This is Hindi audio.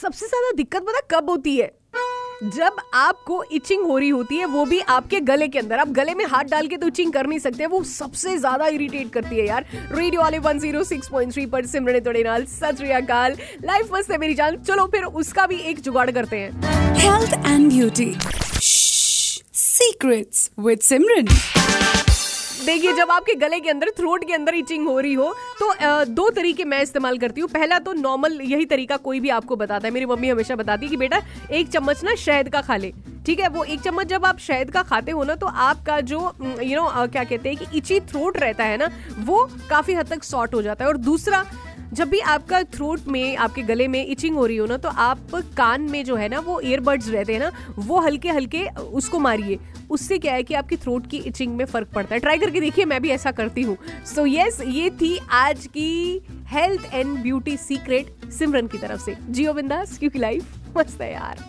सबसे ज़्यादा दिक्कत पता कब होती है? जब आपको इचिंग हो रही होती है, वो भी आपके गले के अंदर। आप गले में हाथ डाल के तो इचिंग कर नहीं सकते, वो सबसे ज़्यादा इरिटेट करती है यार। रेडियो वाले 106.3 पर सिमरन तोड़े नाल। सत अकाल। लाइफ मस्त है मेरी जान। चलो फिर उसका भी एक जुगाड़ करते हैं। Health and beauty secrets with Simran देखिए, जब आपके गले के अंदर थ्रोट के अंदर इचिंग हो रही हो तो दो तरीके मैं इस्तेमाल करती हूँ। पहला तो नॉर्मल यही तरीका कोई भी आपको बताता है। मेरी मम्मी हमेशा बताती है कि, बेटा, एक चम्मच ना शहद का खा ले। ठीक है? वो एक चम्मच जब आप शहद का खाते हो ना तो आपका जो यू नो क्या कहते हैं कि इची थ्रोट रहता है ना, वो काफ़ी हद तक सॉर्ट हो जाता है। और दूसरा जब भी आपका थ्रोट में, आपके गले में इचिंग हो रही हो ना तो आप कान में जो है ना, वो ईयरबड्स रहते हैं ना, वो हल्के हल्के उसको मारिए। उससे क्या है कि आपकी थ्रोट की इचिंग में फ़र्क पड़ता है। ट्राई करके देखिए, मैं भी ऐसा करती हूँ। सो यस ये थी आज की health and beauty secret Simran की तरफ़ से। जियो बिंदास, क्योंकि लाइफ मस्त है यार।